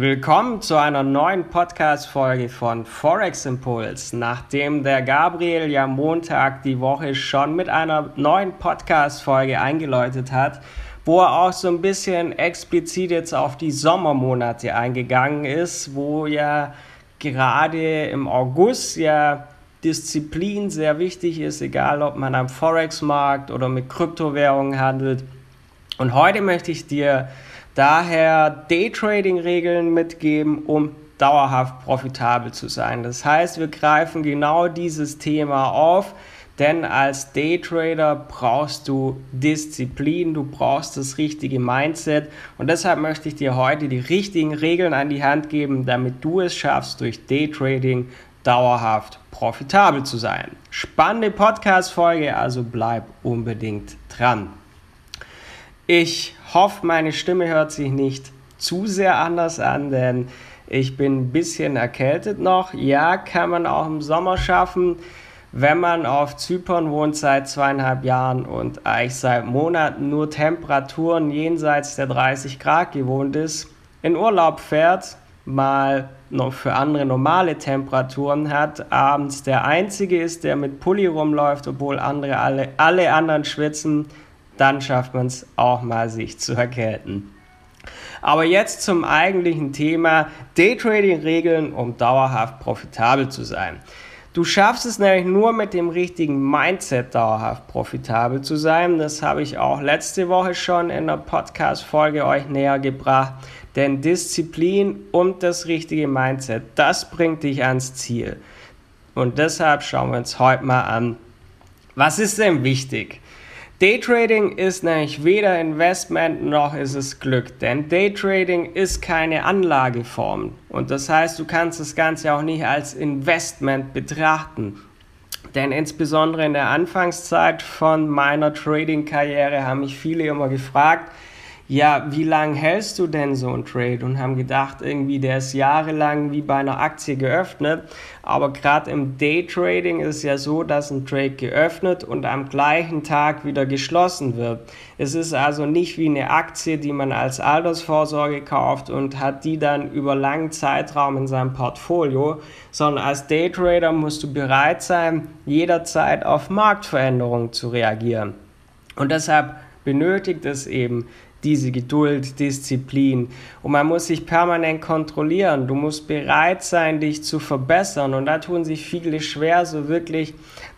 Willkommen zu einer neuen Podcast-Folge von Forex Impuls. Nachdem der Gabriel ja Montag die Woche schon mit einer neuen Podcast-Folge eingeläutet hat, wo er auch so ein bisschen explizit jetzt auf die Sommermonate eingegangen ist, wo ja gerade im August ja Disziplin sehr wichtig ist, egal ob man am Forex-Markt oder mit Kryptowährungen handelt. Und heute möchte ich dir daher Daytrading-Regeln mitgeben, um dauerhaft profitabel zu sein. Das heißt, wir greifen genau dieses Thema auf, denn als Daytrader brauchst du Disziplin, du brauchst das richtige Mindset und deshalb möchte ich dir heute die richtigen Regeln an die Hand geben, damit du es schaffst, durch Daytrading dauerhaft profitabel zu sein. Spannende Podcast-Folge, also bleib unbedingt dran. Ich hoffe, meine Stimme hört sich nicht zu sehr anders an, denn ich bin ein bisschen erkältet noch. Ja, kann man auch im Sommer schaffen, wenn man auf Zypern wohnt seit zweieinhalb Jahren und eigentlich seit Monaten nur Temperaturen jenseits der 30 Grad gewohnt ist, in Urlaub fährt, mal noch für andere normale Temperaturen hat, abends der Einzige ist, der mit Pulli rumläuft, obwohl andere alle, alle anderen schwitzen, dann schafft man es auch mal, sich zu erkälten. Aber jetzt zum eigentlichen Thema Daytrading-Regeln, um dauerhaft profitabel zu sein. Du schaffst es nämlich nur mit dem richtigen Mindset dauerhaft profitabel zu sein. Das habe ich auch letzte Woche schon in der Podcast-Folge euch näher gebracht. Denn Disziplin und das richtige Mindset, das bringt dich ans Ziel. Und deshalb schauen wir uns heute mal an, was ist denn wichtig? Daytrading ist nämlich weder Investment noch ist es Glück, denn Daytrading ist keine Anlageform und das heißt, du kannst das Ganze auch nicht als Investment betrachten. Denn insbesondere in der Anfangszeit von meiner Trading-Karriere haben mich viele immer gefragt, ja, wie lange hältst du denn so einen Trade? Und haben gedacht, irgendwie, der ist jahrelang wie bei einer Aktie geöffnet. Aber gerade im Daytrading ist es ja so, dass ein Trade geöffnet und am gleichen Tag wieder geschlossen wird. Es ist also nicht wie eine Aktie, die man als Altersvorsorge kauft und hat die dann über langen Zeitraum in seinem Portfolio, sondern als Daytrader musst du bereit sein, jederzeit auf Marktveränderungen zu reagieren. Und deshalb benötigt es eben diese Geduld, Disziplin. Und man muss sich permanent kontrollieren. Du musst bereit sein, dich zu verbessern. Und da tun sich viele schwer, so wirklich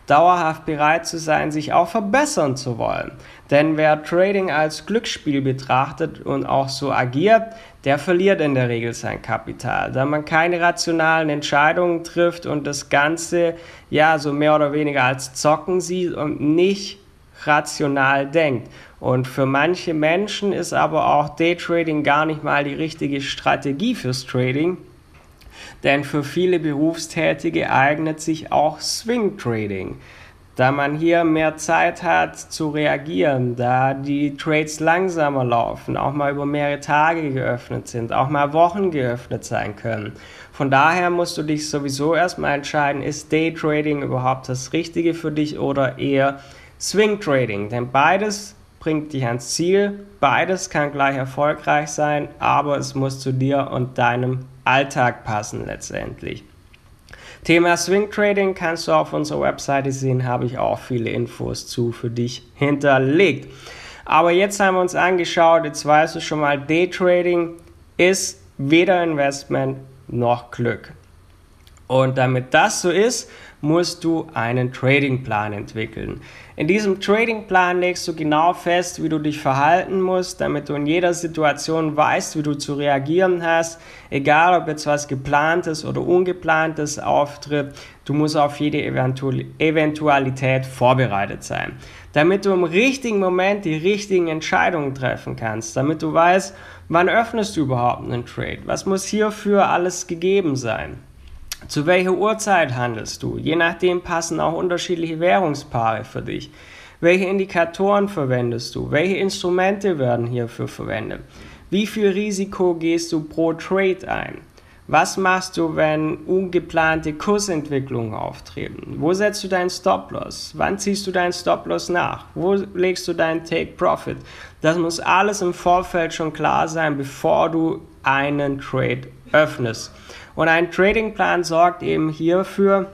dauerhaft bereit zu sein, sich auch verbessern zu wollen. Denn wer Trading als Glücksspiel betrachtet und auch so agiert, der verliert in der Regel sein Kapital, da man keine rationalen Entscheidungen trifft und das Ganze ja so mehr oder weniger als Zocken sieht und nicht rational denkt. Und für manche Menschen ist aber auch Daytrading gar nicht mal die richtige Strategie fürs Trading. Denn für viele Berufstätige eignet sich auch Swing Trading, da man hier mehr Zeit hat zu reagieren, da die Trades langsamer laufen, auch mal über mehrere Tage geöffnet sind, auch mal Wochen geöffnet sein können. Von daher musst du dich sowieso erstmal entscheiden, ist Daytrading überhaupt das Richtige für dich oder eher Swing Trading, denn beides bringt dich ans Ziel, beides kann gleich erfolgreich sein, aber es muss zu dir und deinem Alltag passen letztendlich. Thema Swing Trading kannst du auf unserer Webseite sehen, habe ich auch viele Infos zu für dich hinterlegt. Aber jetzt haben wir uns angeschaut, jetzt weißt du schon mal, Day Trading ist weder Investment noch Glück. Und damit das so ist, musst du einen Tradingplan entwickeln. In diesem Tradingplan legst du genau fest, wie du dich verhalten musst, damit du in jeder Situation weißt, wie du zu reagieren hast, egal ob jetzt was geplantes oder ungeplantes auftritt. Du musst auf jede Eventualität vorbereitet sein, damit du im richtigen Moment die richtigen Entscheidungen treffen kannst, damit du weißt, wann öffnest du überhaupt einen Trade, was muss hierfür alles gegeben sein. Zu welcher Uhrzeit handelst du? Je nachdem passen auch unterschiedliche Währungspaare für dich. Welche Indikatoren verwendest du? Welche Instrumente werden hierfür verwendet? Wie viel Risiko gehst du pro Trade ein? Was machst du, wenn ungeplante Kursentwicklungen auftreten? Wo setzt du deinen Stop-Loss? Wann ziehst du deinen Stop-Loss nach? Wo legst du deinen Take-Profit? Das muss alles im Vorfeld schon klar sein, bevor du einen Trade öffnest. Und ein Tradingplan sorgt eben hierfür,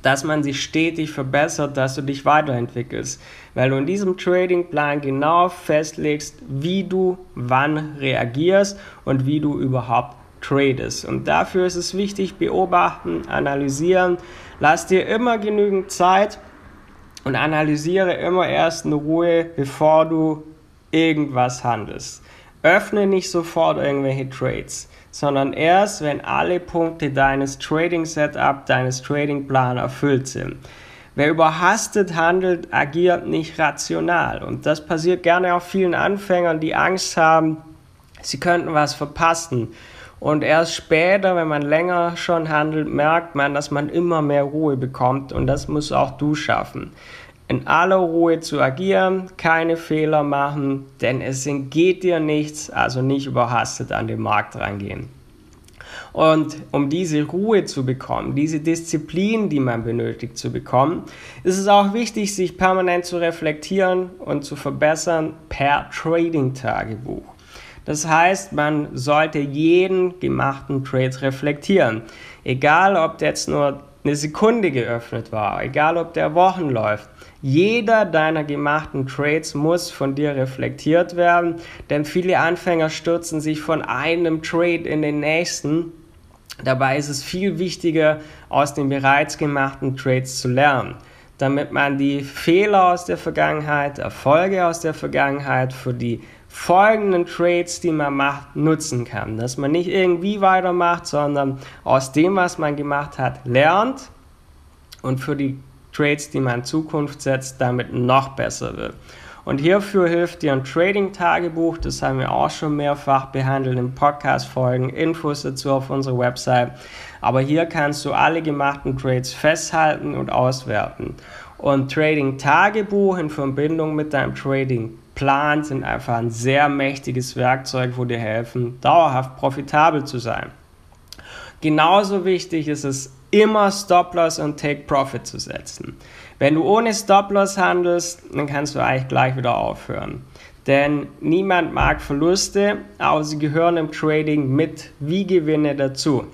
dass man sich stetig verbessert, dass du dich weiterentwickelst, weil du in diesem Tradingplan genau festlegst, wie du wann reagierst und wie du überhaupt tradest. Und dafür ist es wichtig, beobachten, analysieren. Lass dir immer genügend Zeit und analysiere immer erst in Ruhe, bevor du irgendwas handelst. Öffne nicht sofort irgendwelche Trades, sondern erst, wenn alle Punkte deines Trading Setup, deines Trading Plan erfüllt sind. Wer überhastet handelt, agiert nicht rational. Und das passiert gerne auch vielen Anfängern, die Angst haben, sie könnten was verpassen. Und erst später, wenn man länger schon handelt, merkt man, dass man immer mehr Ruhe bekommt. Und das muss auch du schaffen. In aller Ruhe zu agieren, keine Fehler machen, denn es entgeht dir nichts, also nicht überhastet an den Markt rangehen. Und um diese Ruhe zu bekommen, diese Disziplin, die man benötigt zu bekommen, ist es auch wichtig, sich permanent zu reflektieren und zu verbessern per Trading-Tagebuch. Das heißt, man sollte jeden gemachten Trade reflektieren. Egal, ob jetzt nur eine Sekunde geöffnet war, egal, ob der Wochen läuft. Jeder deiner gemachten Trades muss von dir reflektiert werden, denn viele Anfänger stürzen sich von einem Trade in den nächsten. Dabei ist es viel wichtiger, aus den bereits gemachten Trades zu lernen damit man die Fehler aus der Vergangenheit, Erfolge aus der Vergangenheit für die folgenden Trades, die man macht, nutzen kann. Dass man nicht irgendwie weitermacht, sondern aus dem, was man gemacht hat, lernt und für die Trades, die man in Zukunft setzt, damit noch besser wird. Und hierfür hilft dir ein Trading-Tagebuch, das haben wir auch schon mehrfach behandelt in Podcast-Folgen, Infos dazu auf unserer Website. Aber hier kannst du alle gemachten Trades festhalten und auswerten. Und Trading-Tagebuch in Verbindung mit deinem Trading-Plan sind einfach ein sehr mächtiges Werkzeug, wo dir helfen, dauerhaft profitabel zu sein. Genauso wichtig ist es, immer Stop-Loss und Take-Profit zu setzen. Wenn du ohne Stop-Loss handelst, dann kannst du eigentlich gleich wieder aufhören. Denn niemand mag Verluste, aber sie gehören im Trading mit wie Gewinne dazu.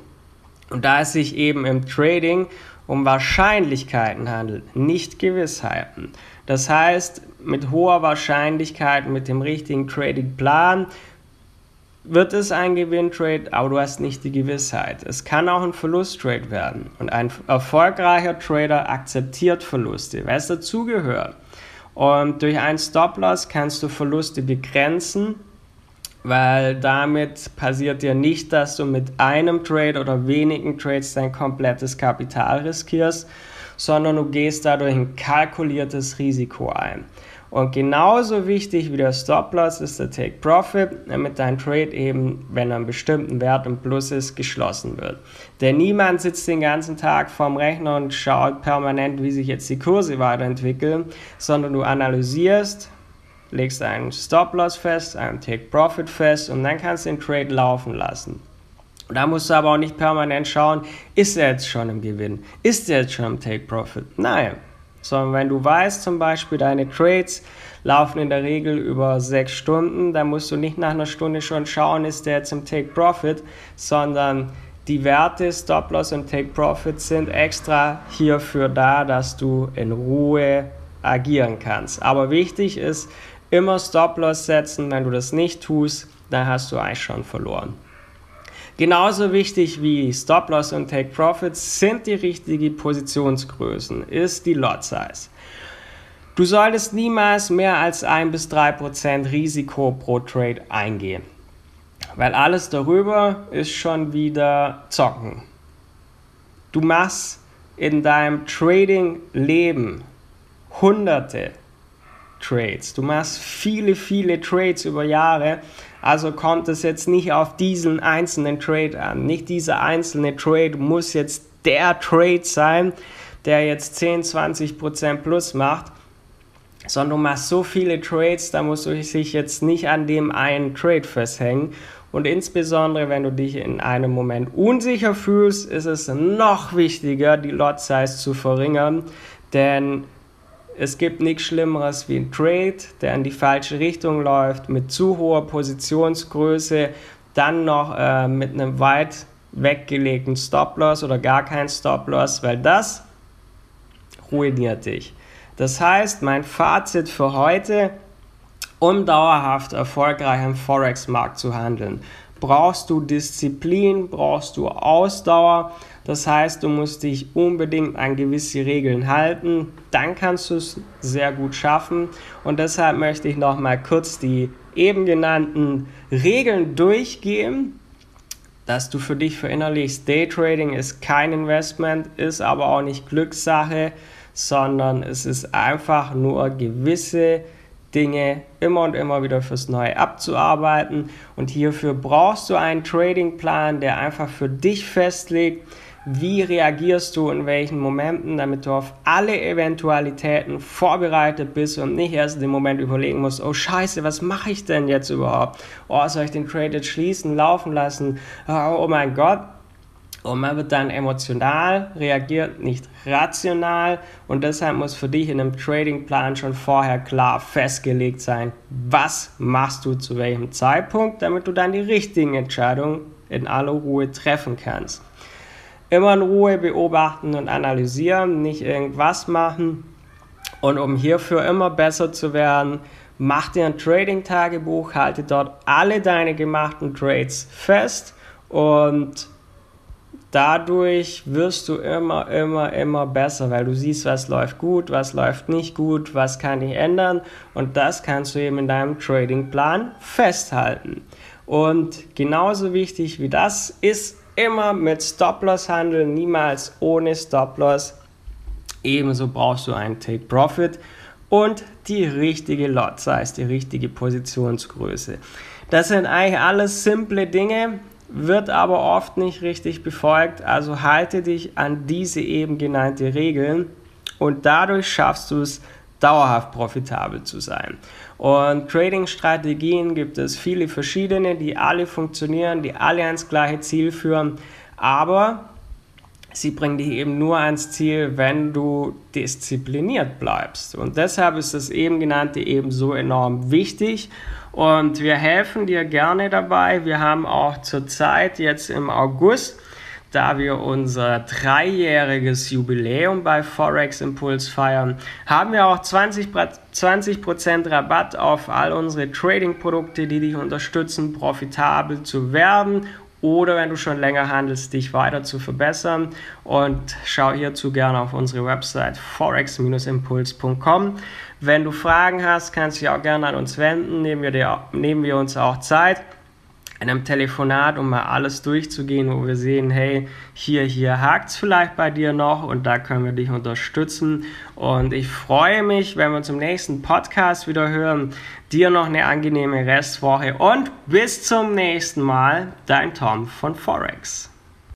Und da es sich eben im Trading um Wahrscheinlichkeiten handelt, nicht Gewissheiten. Das heißt, mit hoher Wahrscheinlichkeit, mit dem richtigen Trading-Plan wird es ein Gewinntrade, aber du hast nicht die Gewissheit. Es kann auch ein Verlusttrade werden. Und ein erfolgreicher Trader akzeptiert Verluste, weil es dazugehört. Und durch einen Stop-Loss kannst du Verluste begrenzen, weil damit passiert dir nicht, dass du mit einem Trade oder wenigen Trades dein komplettes Kapital riskierst, sondern du gehst dadurch ein kalkuliertes Risiko ein. Und genauso wichtig wie der Stop-Loss ist der Take-Profit, damit dein Trade eben, wenn er einen bestimmten Wert im Plus ist, geschlossen wird. Denn niemand sitzt den ganzen Tag vorm Rechner und schaut permanent, wie sich jetzt die Kurse weiterentwickeln, sondern du analysierst, legst einen Stop-Loss fest, einen Take-Profit fest und dann kannst du den Trade laufen lassen. Und da musst du aber auch nicht permanent schauen, ist er jetzt schon im Gewinn? Ist er jetzt schon im Take-Profit? Nein, sondern wenn du weißt zum Beispiel, deine Trades laufen in der Regel über sechs Stunden, dann musst du nicht nach einer Stunde schon schauen, ist der jetzt im Take Profit, sondern die Werte Stop Loss und Take Profit sind extra hierfür da, dass du in Ruhe agieren kannst. Aber wichtig ist, immer Stop Loss setzen. Wenn du das nicht tust, dann hast du eigentlich schon verloren. Genauso wichtig wie Stop-Loss und Take-Profits sind die richtigen Positionsgrößen, ist die Lot Size. Du solltest niemals mehr als 1 bis 3% Risiko pro Trade eingehen, weil alles darüber ist schon wieder Zocken. Du machst in deinem Trading-Leben hunderte Trades. Du machst viele, viele Trades über Jahre. Also kommt es jetzt nicht auf diesen einzelnen Trade an. Nicht dieser einzelne Trade muss jetzt der Trade sein, der jetzt 10, 20 Prozent plus macht, sondern du machst so viele Trades, da musst du dich jetzt nicht an dem einen Trade festhängen. Und insbesondere, wenn du dich in einem Moment unsicher fühlst, ist es noch wichtiger, die Lot Size zu verringern, denn es gibt nichts Schlimmeres wie ein Trade, der in die falsche Richtung läuft, mit zu hoher Positionsgröße. dann noch äh, mit einem weit weggelegten Stop-Loss oder gar kein Stop-Loss, weil das ruiniert dich. Das heißt, mein Fazit für heute, um dauerhaft erfolgreich im Forex-Markt zu handeln, brauchst du Disziplin, brauchst du Ausdauer. Das heißt, du musst dich unbedingt an gewisse Regeln halten. Dann kannst du es sehr gut schaffen. Und deshalb möchte ich noch mal kurz die eben genannten Regeln durchgehen, dass du für dich verinnerlichst, Daytrading ist kein Investment, ist aber auch nicht Glückssache, sondern es ist einfach nur gewisse Dinge immer und immer wieder fürs Neue abzuarbeiten. Und hierfür brauchst du einen Tradingplan, der einfach für dich festlegt, wie reagierst du in welchen Momenten, damit du auf alle Eventualitäten vorbereitet bist und nicht erst in dem Moment überlegen musst, oh scheiße, was mache ich denn jetzt überhaupt? Oh, soll ich den Trade jetzt schließen, laufen lassen? Oh, oh mein Gott, und man wird dann emotional reagiert, nicht rational. Und deshalb muss für dich in einem Tradingplan schon vorher klar festgelegt sein, was machst du zu welchem Zeitpunkt, damit du dann die richtigen Entscheidungen in aller Ruhe treffen kannst. Immer in Ruhe beobachten und analysieren, nicht irgendwas machen. Und um hierfür immer besser zu werden, mach dir ein Trading-Tagebuch, halte dort alle deine gemachten Trades fest und dadurch wirst du immer, immer, immer besser, weil du siehst, was läuft gut, was läuft nicht gut, was kann ich ändern und das kannst du eben in deinem Tradingplan festhalten. Und genauso wichtig wie das ist immer mit Stop-Loss handeln, niemals ohne Stop-Loss. Ebenso brauchst du einen Take Profit und die richtige Lot Size, die richtige Positionsgröße. Das sind eigentlich alles simple Dinge, wird aber oft nicht richtig befolgt. Also halte dich an diese eben genannte Regeln und dadurch schaffst du es, dauerhaft profitabel zu sein. Und Trading-Strategien gibt es viele verschiedene, die alle funktionieren, die alle ans gleiche Ziel führen, aber sie bringen dich eben nur ans Ziel, wenn du diszipliniert bleibst. Und deshalb ist das eben genannte eben so enorm wichtig. Und wir helfen dir gerne dabei. Wir haben auch zurzeit jetzt im August, da wir unser dreijähriges Jubiläum bei Forex Impuls feiern, haben wir auch 20%, 20 Rabatt auf all unsere Trading-Produkte, die dich unterstützen, profitabel zu werden oder wenn du schon länger handelst, dich weiter zu verbessern. Und schau hierzu gerne auf unsere Website forex-impuls.com. Wenn du Fragen hast, kannst du dich auch gerne an uns wenden. Nehmen wir, dir, nehmen wir uns auch Zeit in einem Telefonat, um mal alles durchzugehen, wo wir sehen, hey, hier, hier hakt es vielleicht bei dir noch und da können wir dich unterstützen. Und ich freue mich, wenn wir uns im nächsten Podcast wieder hören. Dir noch eine angenehme Restwoche und bis zum nächsten Mal, dein Tom von Forex.